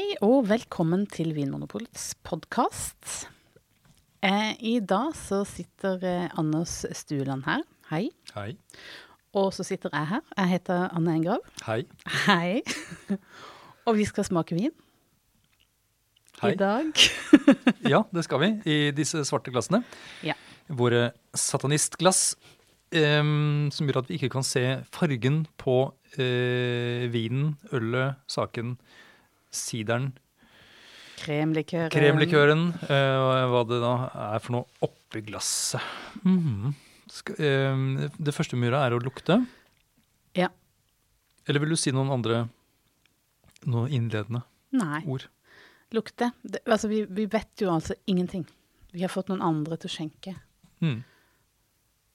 Hei og velkommen til Vinmonopolets podkast. Eh, I dag så sitter eh, Anders Stueland her. Hei. Hei. Og så sitter jeg her. Jeg heter Anne Engrav. Hei. Hei. og vi skal smake vin Hei. i dag. Ja, det skal vi. I disse svarte glassene. Ja. Våre satanistglass. em, som gjør at vi ikke kan se fargen på eh, vinen, ølet, saken, sideren, Kremlikøren. kremlikøren, uh, og hva det da er for noe oppi glasset. Mhm. Skal, uh, det første må er å lukte. Ja. Eller vil du si noen andre noe innledende Nei. ord? Lukte. Det, altså, vi, vi vet jo altså ingenting. Vi har fått noen andre til å skjenke. Mm.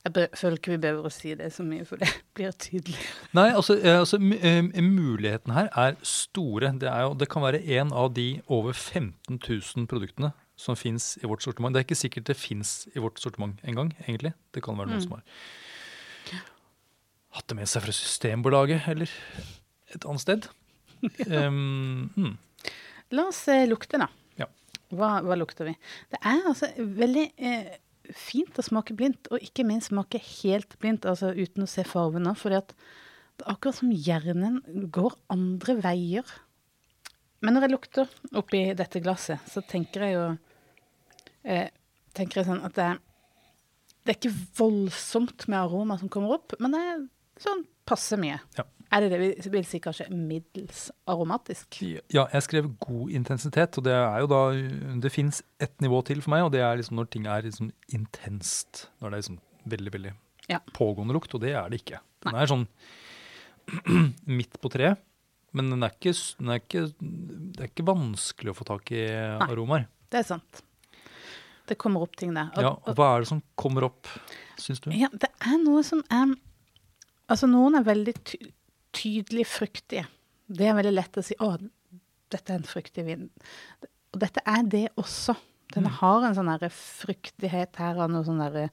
Jeg føler ikke vi behøver å si det så mye, for det blir tydelig. Nei, altså, eh, altså eh, mulighetene her er store. Det, er jo, det kan være en av de over 15 000 produktene som fins i vårt sortiment. Det er ikke sikkert det fins i vårt sortiment engang, egentlig. Det kan være noen Mm. som har hatt det med seg fra Systembolaget eller et annet sted. Um, hmm. La oss eh, lukte, da. Ja. Hva, hva lukter vi? Det er altså veldig eh, fint å smake blindt, og ikke minst smake helt blindt, altså uten å se fargen for det er akkurat som hjernen går andre veier. Men når jeg lukter oppi dette glasset, så tenker jeg jo eh, tenker jeg sånn at det, det er ikke voldsomt med aroma som kommer opp, men det er sånn passe mye. Ja. Er det det vi vil si kanskje middels aromatisk? Ja, jeg skrev god intensitet, og det er jo da Det fins ett nivå til for meg, og det er liksom når ting er liksom intenst. Når det er liksom veldig, veldig Ja. pågående lukt, og det er det ikke. Den er sånn midt på treet, men den er ikke, den er ikke, det er ikke vanskelig å få tak i aromaer. Det er sant. Det kommer opp ting der. Og- Ja, og hva er det som kommer opp, syns du? Ja, det er noe som er Altså, noen er veldig tydelig fruktige. Det er veldig lett å si 'Å, dette er en fruktig vin'. Og dette er det også. Den har en sånn fruktighet her av noe sånn derre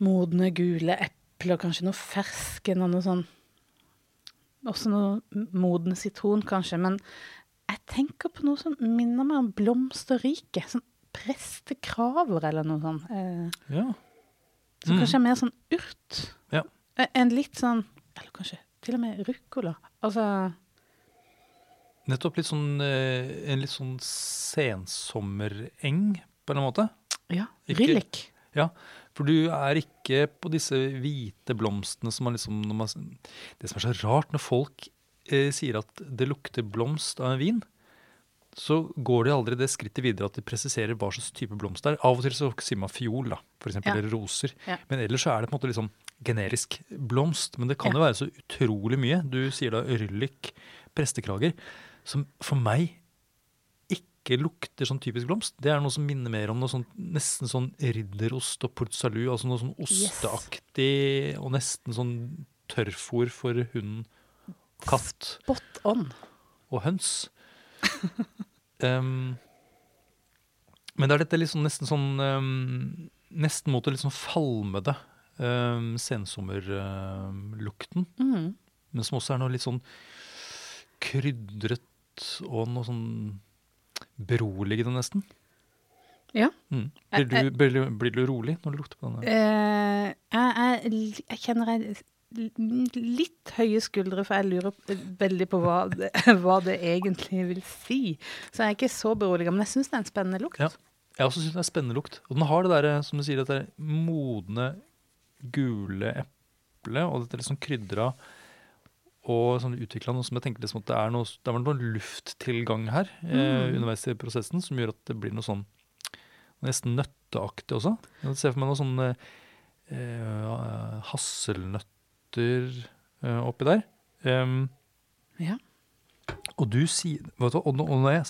modne, gule epler, kanskje noe fersken og noe sånn Også noe moden sitron, kanskje. Men jeg tenker på noe som minner meg om blomsterriket. Sånn prestekraver eller noe sånt. Eh, Ja. som Mm. kanskje er mer sånn urt. Ja. Eh, En litt sånn Eller kanskje til og med ruccola. Altså Nettopp litt sånn, eh, en litt sånn sensommereng, på en eller annen måte. Ja, Ikke- ryllik. Ja, for du er ikke på disse hvite blomstene som man liksom man, Det som er så rart når folk eh, sier at det lukter blomst av en vin, så går de aldri det skrittet videre at de presiserer hva slags type blomst det er. Av og til så sier man fiol, da, for eksempel, Ja. eller roser. Ja. Men ellers så er det på en måte liksom generisk blomst. Men det kan jo være så utrolig mye. Du sier da ørlik, prestekrager, som for meg ikke lukter sånn typisk blomst. Det er noe som minner mer om noe sånn, nesten sånn ridderost og port salut. Altså noe sånn osteaktig og nesten sånn tørrfôr for hund, katt Spot on. og høns. um, men det er dette sånn, nesten sånn um, Nesten mot det litt sånn falmede um, sensommerlukten. Mm. Men som også er noe litt sånn krydret og noe sånn beroligende, nesten. Ja. Mm. Blir, du, blir, du, blir du rolig når du lukter på den? Uh, jeg, jeg, jeg kjenner jeg litt høye skuldre, for jeg lurer veldig på hva det, hva det egentlig vil si. Så jeg er ikke så beroliga, men jeg syns det er en spennende lukt. Ja. Jeg også syns det er spennende lukt. Og den har det der, som du sier, dette modne, gule eplet, og dette sånn krydra og sånn utvikla noe som jeg tenker liksom at det er noe, det er vel noe lufttilgang her eh, Mm. underveis i prosessen, som gjør at det blir noe sånn nesten nøtteaktig også. Jeg ser for meg noen sånne eh, eh, hasselnøtter eh, oppi der. Um, Ja. og du sier vet du, og, og, og jeg,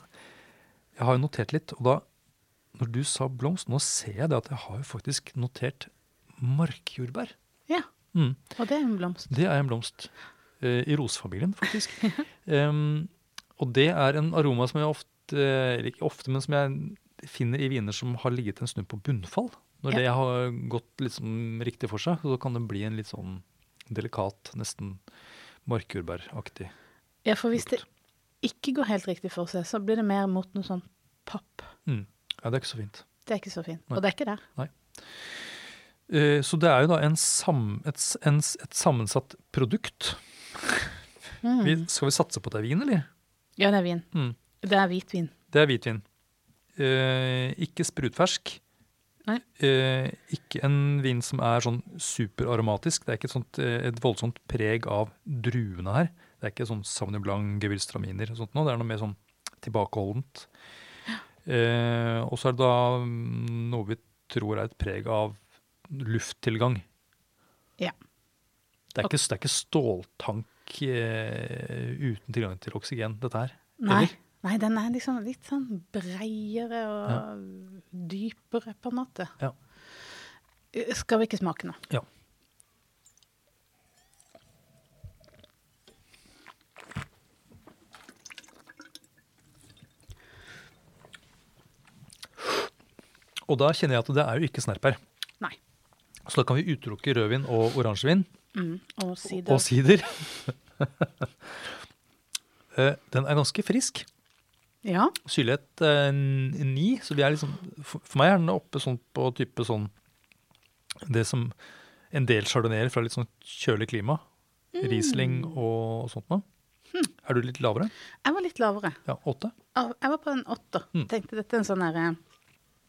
jeg har jo notert litt, og da når du sa blomst, nå ser jeg det at jeg har jo faktisk notert markjordbær. ja. Mm. Og det er en blomst. Det er en blomst Uh, i rosefamilien, faktisk. um, og det er en aroma som jeg ofte, eller ikke ofte, men som jeg finner i viner som har ligget en stund på bunnfall. Når Ja. det har gått liksom riktig for seg, så kan det bli en litt sånn delikat, nesten markjordbæraktig. Ja, for hvis det, ikke går helt riktig for seg, så blir det mer mot noe sånn papp. Mm. Ja, det er ikke så fint. Det er ikke så fint. Nei. Og det er ikke der. Eh, Så det er jo da en sam, et, en, et sammensatt produkt. Mm. Vi, skal vi satse på at det er vin, eller? Ja, det er vin. Mm. Det er hvitvin. Det er hvitvin. Eh, ikke sprutfersk. Eh, ikke en vin som er sånn superaromatisk. Det er ikke et, sånt, eh, et voldsomt preg av druene her. Det er ikke sånn Sauvignon Blanc, Gewürztraminer og sånt noe. Det er noe mer sånn tilbakeholdent. Eh, og så er det da mm, noe vi tror er et preg av lufttilgang. Ja. Det er ikke, det er ikke ståltank eh, uten tilgang til oksygen, dette her. Nei. Nei, den er liksom litt sånn breiere og dypere, på en måte. Ja. Skal vi ikke smake nå? Ja. Og da kjenner jeg at det er jo ikke snerp her. Så da kan vi utelukke rødvin og oransjevin Mm. Og sider. og sider. Eh, Den er ganske frisk. Ja. Syrlighet eh, ni, så vi er liksom For for meg er den oppe sånn på type sånn Det som en del sjardonerer fra litt sånn kjølig klima. Riesling og sånt noe. Er du litt lavere? Jeg var litt lavere. Ja, åtte? Jeg var på en åtter. Mm. Tenkte dette er en sånn derre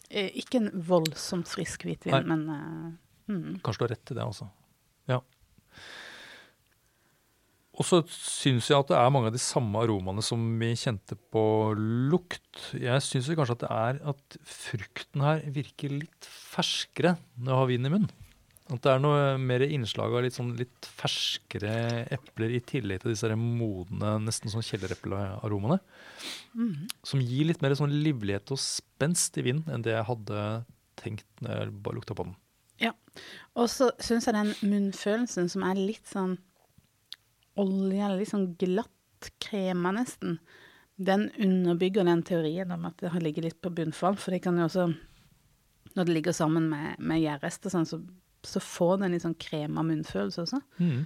eh, Ikke en voldsomt frisk hvitvin, Nei. men eh, mm. Kanskje du har rett til det, altså. Ja. Og så syns jeg at det er mange av de samme aromaene som vi kjente på lukt. Jeg syns kanskje at det er at frukten her virker litt ferskere når jeg har vin i munnen. At det er noe mer innslag av litt, sånn litt ferskere epler i tillegg til disse modne, nesten sånn kjellereplearomaene. Som gir litt mer sånn livlighet og spenst i vinen enn det jeg hadde tenkt når jeg bare lukta på den. Og så syns jeg den munnfølelsen som er litt sånn olje, eller litt sånn glatt krema nesten, den underbygger den teorien om at det har ligget litt på bunnfall. For det kan jo også, når det ligger sammen med, med gjærrester, sånn, så, så får det en litt sånn krema munnfølelse også. Mm.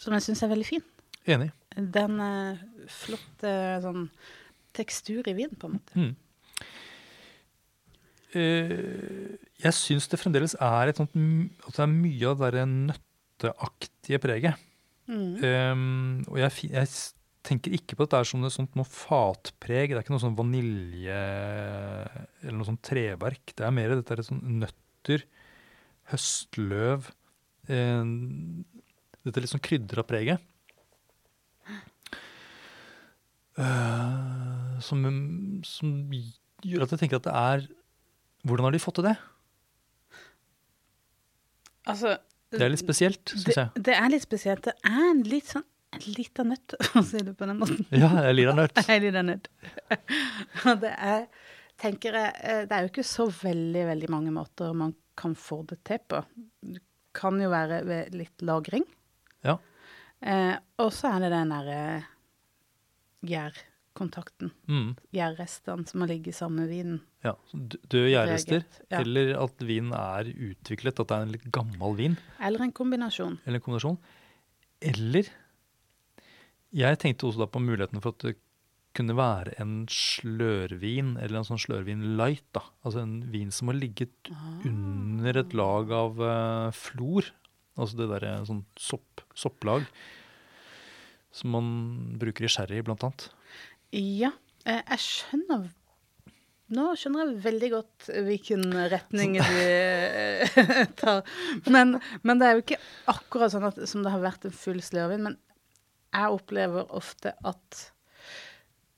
Som jeg syns er veldig fin. Enig. Den uh, flotte sånn tekstur i vin, på en måte. Mm. Eh, jeg syns det fremdeles er et sånt At det er mye av det nøtteaktige preget. Mm. Um, og jeg, jeg tenker ikke på at det er som sånn noe fatpreg. Det er ikke noe sånn vanilje eller noe sånn treverk. Det er mer dette er sånn nøtter, høstløv um, Dette litt sånn krydra preget. Uh, som, som gjør at jeg tenker at det er Hvordan har de fått til det? Altså, Det er litt spesielt, syns jeg. det er litt spesielt. Det er en litt sånn en lita nøtt, å si det på den måten. Ja, jeg lita nøtt. En lita nøtt. Og det er, tenker jeg, eh, det er jo ikke så veldig, veldig mange måter man kan få det til på. Det kan jo være ved litt lagring. Ja. Eh, og så er det den derre gjærkontakten. Mm. Gjærrestene som har ligget sammen med vinen. Ja, Døde gjærrester, ja. eller at vinen er utviklet, at det er en litt gammel vin, Eller en kombinasjon. eller en kombinasjon. Eller Jeg tenkte også da på muligheten for at det kunne være en slørvin, eller en sånn slørvin light. da. Altså en vin som har ligget under et lag av uh, flor. Altså det derre sånn sopp, sopplag. Som man bruker i sherry, blant annet. Ja, eh, jeg skjønner Nå skjønner jeg veldig godt hvilken retning du eh, tar. Men, men det er jo ikke akkurat sånn at, som det har vært en full slørvin. Men jeg opplever ofte at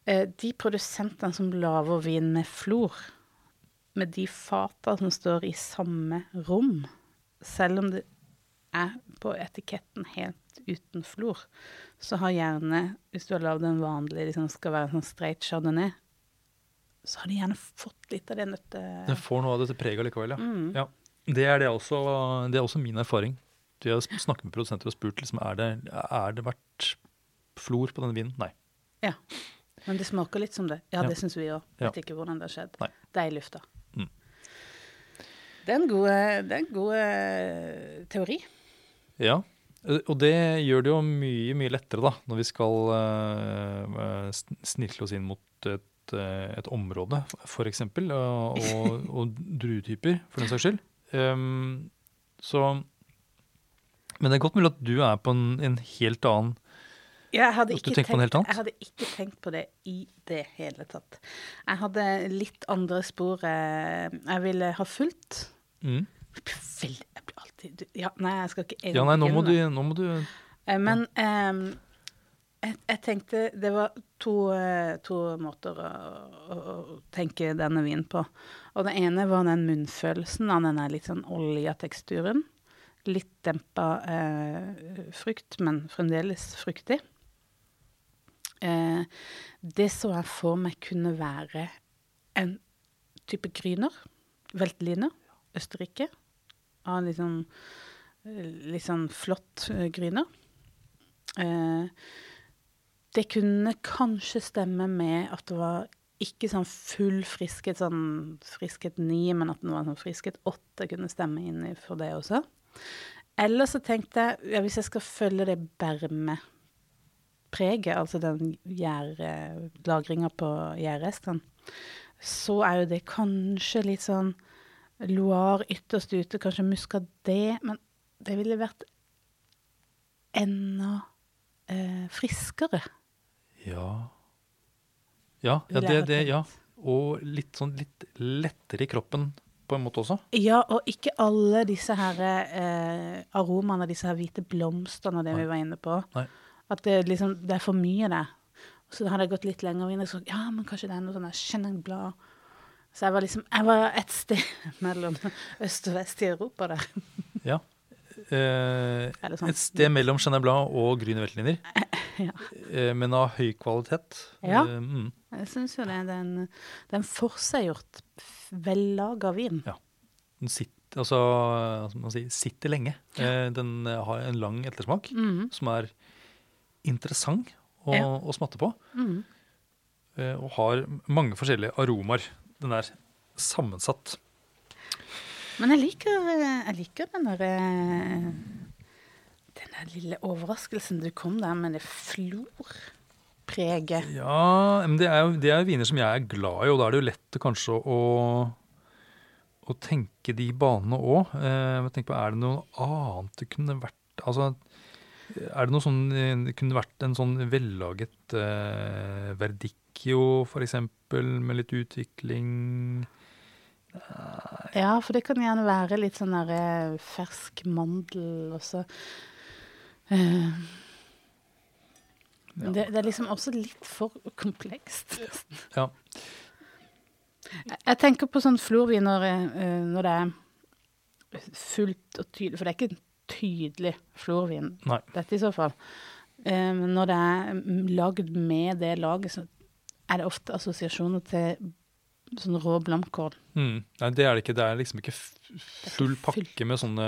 eh, de produsentene som lager vin med flor, med de fata som står i samme rom, selv om det er på etiketten helt uten flor, så har gjerne, hvis du har lagd en vanlig, liksom skal være en sånn straight chardonnay, så har de gjerne fått litt av det nøtte... Den får noe av dette preget likevel, ja. Mm. ja. Det, er det, også, det er også min erfaring. Vi har snakket med produsenter og spurt liksom, er det er det vært flor på denne vinen. Nei. Ja. Men det smaker litt som det. Ja, Ja. det syns vi òg. Ja. Vet ikke hvordan det har skjedd. Nei. Det er i lufta. Mm. Det er en god, det er en god eh, teori. Ja. Eh, Og det gjør det jo mye mye lettere da, når vi skal uh, eh, snirkle oss inn mot et, eh, et område, f.eks., og, og, og druetyper, for den saks skyld. Um, så Men det er godt mulig at du er på en, en helt annen Jeg hadde, annet? jeg hadde ikke tenkt på det i det hele tatt. Jeg hadde litt andre spor eh, jeg ville ha fulgt. mm. Blir Jeg blir alltid Ja, nei, jeg skal ikke Ja, nei, nå må du, nå må du Eh, Men um, jeg, jeg tenkte Det var to, eh, to måter å, å, tenke denne vinen på. Og det ene var den munnfølelsen av den der litt sånn olja. Litt dempa eh, frukt, men fremdeles fruktig. Eh, det så jeg for meg kunne være en type gryner. Veltliner. Østerrike. Av litt sånn, eh, litt sånn flott gryner. Eh, det kunne kanskje stemme med at det var ikke sånn full friskhet, sånn friskhet 9, men at den var sånn friskhet åtte kunne stemme inn for det også. Eller så tenkte jeg, ja, hvis jeg skal følge det bermepreget, altså den lagringa på gjærrestene, så er jo det kanskje litt sånn Loire ytterst ute, kanskje muscadet, men det ville vært enda eh, friskere. Ja. Ja, ja, det, det, ja. Og litt sånn litt lettere i kroppen på en måte også. Ja, og ikke alle disse her eh, aromaene, disse her hvite blomstene og det vi var inne på. Nei. At det liksom, det er for mye der. Så hadde jeg gått litt lenger inn og så, ja, men kanskje det er noe sånn der Chenin Blad. Så jeg var liksom, jeg var et sted mellom øst og vest i Europa der. Ja. Sånn? et sted mellom Chenin Blad og Grüne Veltliner, Ja. eh, men av høy kvalitet. Ja. Eh, mm. Jeg syns jo det er en, det er en forseggjort, vellaga vin. Den sitter, altså, man sier, sitter lenge. Eh, den har en lang ettersmak mm. som er interessant å, Ja. å smatte på. Mm. eh, og har mange forskjellige aromaer. Den er sammensatt. Men jeg liker, jeg liker den der eh, Den der lille overraskelsen du kom der med det florpreget. Ja, men det er jo det er viner som jeg er glad i, og da er det jo lett kanskje å, å tenke de banene òg. Eh, er det noe annet det kunne vært Altså, er det noe sånn Det kunne vært en sånn vellaget eh, verdicchio, for eksempel, med litt utvikling. Ja, for det kan gjerne være litt sånn der eh, fersk mandel også. Eh, det, det er liksom også litt for komplekst. Ja. Jeg, jeg tenker på sånn florvin eh, når det er fullt og tydelig, for det er ikke en tydelig florvin, Nei. dette i så fall. Når det er mm, lagd med det laget, så er det ofte assosiasjoner til sånn rå blomkål. Mm. Nei, det er det ikke. Det er liksom ikke full pakke med sånne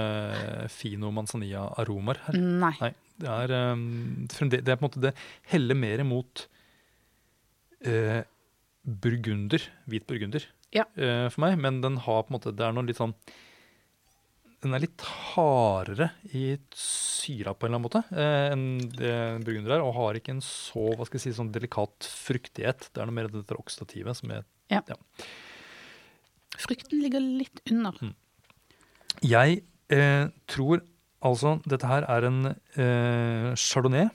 fino manzanilla-aromaer her. Nei. Nei, det er, um, det er på en måte det heller mer mot uh, burgunder, hvit burgunder, Ja. uh, for meg. Men den har på en måte, det er noe litt sånn Den er litt hardere i syra på en eller annen måte eh, enn det burgunder er, og har ikke en så hva skal jeg si, sånn delikat fruktighet. Det er noe mer dette oksidativet. som jeg Frukten ligger litt under. Jeg eh, tror altså dette her er en eh, chardonnay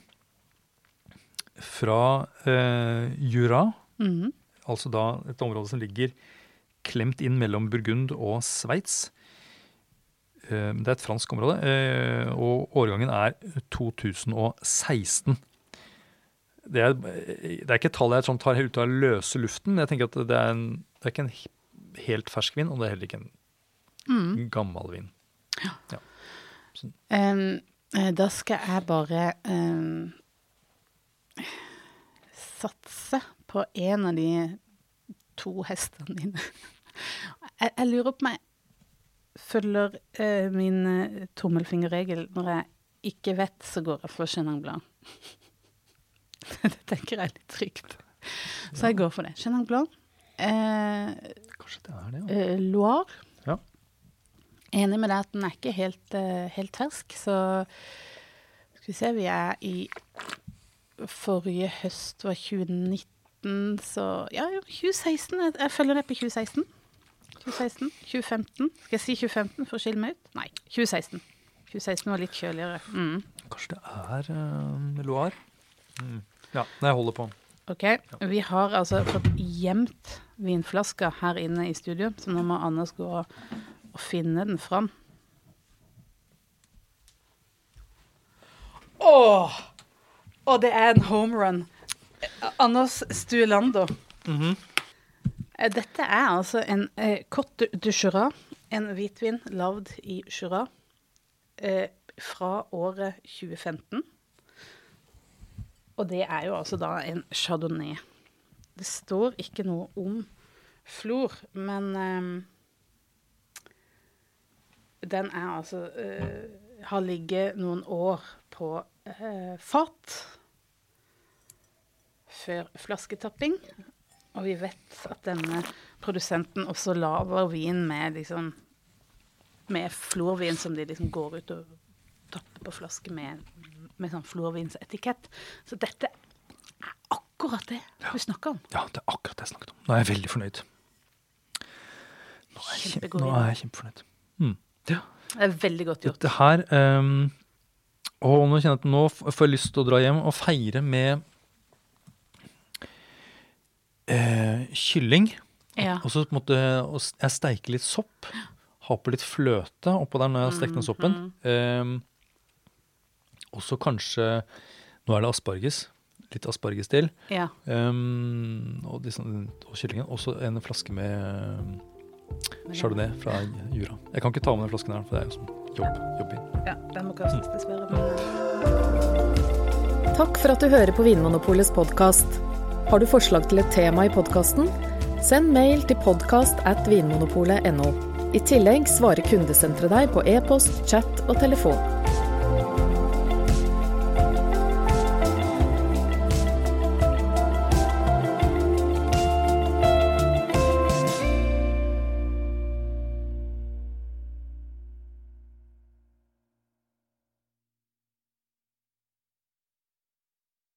fra eh, Jura. -hmm. Altså da et område som ligger klemt inn mellom Burgund og Sveits. Eh, det er et fransk område, eh, og årgangen er 2016. Det er, det er ikke et tall jeg sånn tar ut av løse luften. Jeg tenker at det er, en, det er ikke en helt fersk vin, og det er heller ikke en mm. gammel vin. Ja. ja. Um, da skal jeg bare um, satse på en av de to hestene dine. Jeg, jeg lurer på om jeg følger eh, min eh, tommelfingerregel. Når jeg ikke vet, så går jeg for Chenin det tenker jeg er litt trygt. Så jeg går for det. Chenin Blanc. Eh, Kanskje det er det, ja. eh, Loire. Ja. Enig med deg at den er ikke helt, eh, helt fersk, så Skal vi se, vi er i Forrige høst var 2019, så Ja, ja, 2016. Jeg, jeg følger det på 2016. 2016, 2015. Skal jeg si 2015 for å skille meg ut? Nei, 2016. 2016 var litt kjøligere. Mm. Kanskje det er uh, Loire? Mm. Ja, jeg holder på. Ok, Vi har altså fått gjemt vinflaska her inne i studio, så nå må Anders gå og finne den fram. Åh! Og det er en home run. Anders Stuelando. Mhm. Eh, Dette er altså en eh, Cote de Jura, en hvitvin lagd i Jura eh, fra året 2015. Og det er jo altså da en chardonnay. Det står ikke noe om flor, men eh, den er altså eh, Har ligget noen år på eh, fat før flasketapping. Og vi vet at denne produsenten også lager vin med liksom med florvin som de liksom går ut og tapper på flaske med, med sånn florvinsetikett. Så dette er akkurat det du snakker om. Ja, det er akkurat det jeg snakket om. Nå er jeg veldig fornøyd. Nå er jeg, nå er jeg kjempefornøyd. Mm. Ja. Det er veldig godt gjort. Dette her um, Og nå kjenner jeg at nå får jeg lyst til å dra hjem og feire med eh, kylling. Ja. Og så på en måte og jeg steiker litt sopp. Ha på litt fløte oppå der når jeg har stekt den soppen. Ehm, og så kanskje Nå er det asparges. Litt asparges til. ja. Ehm, og, liksom, og kyllingen. Og så en flaske med chardonnay fra Jura. Jeg kan ikke ta med den flasken her, for det er jo sånn jobb, jobbvin. ja. Den må kastes, dessverre. Mm. Takk for at du hører på Vinmonopolets podkast. Har du forslag til et tema i podkasten? Send mail til podkast at vinmonopolet.no. I tillegg svarer kundesenteret deg på e-post, chat og telefon.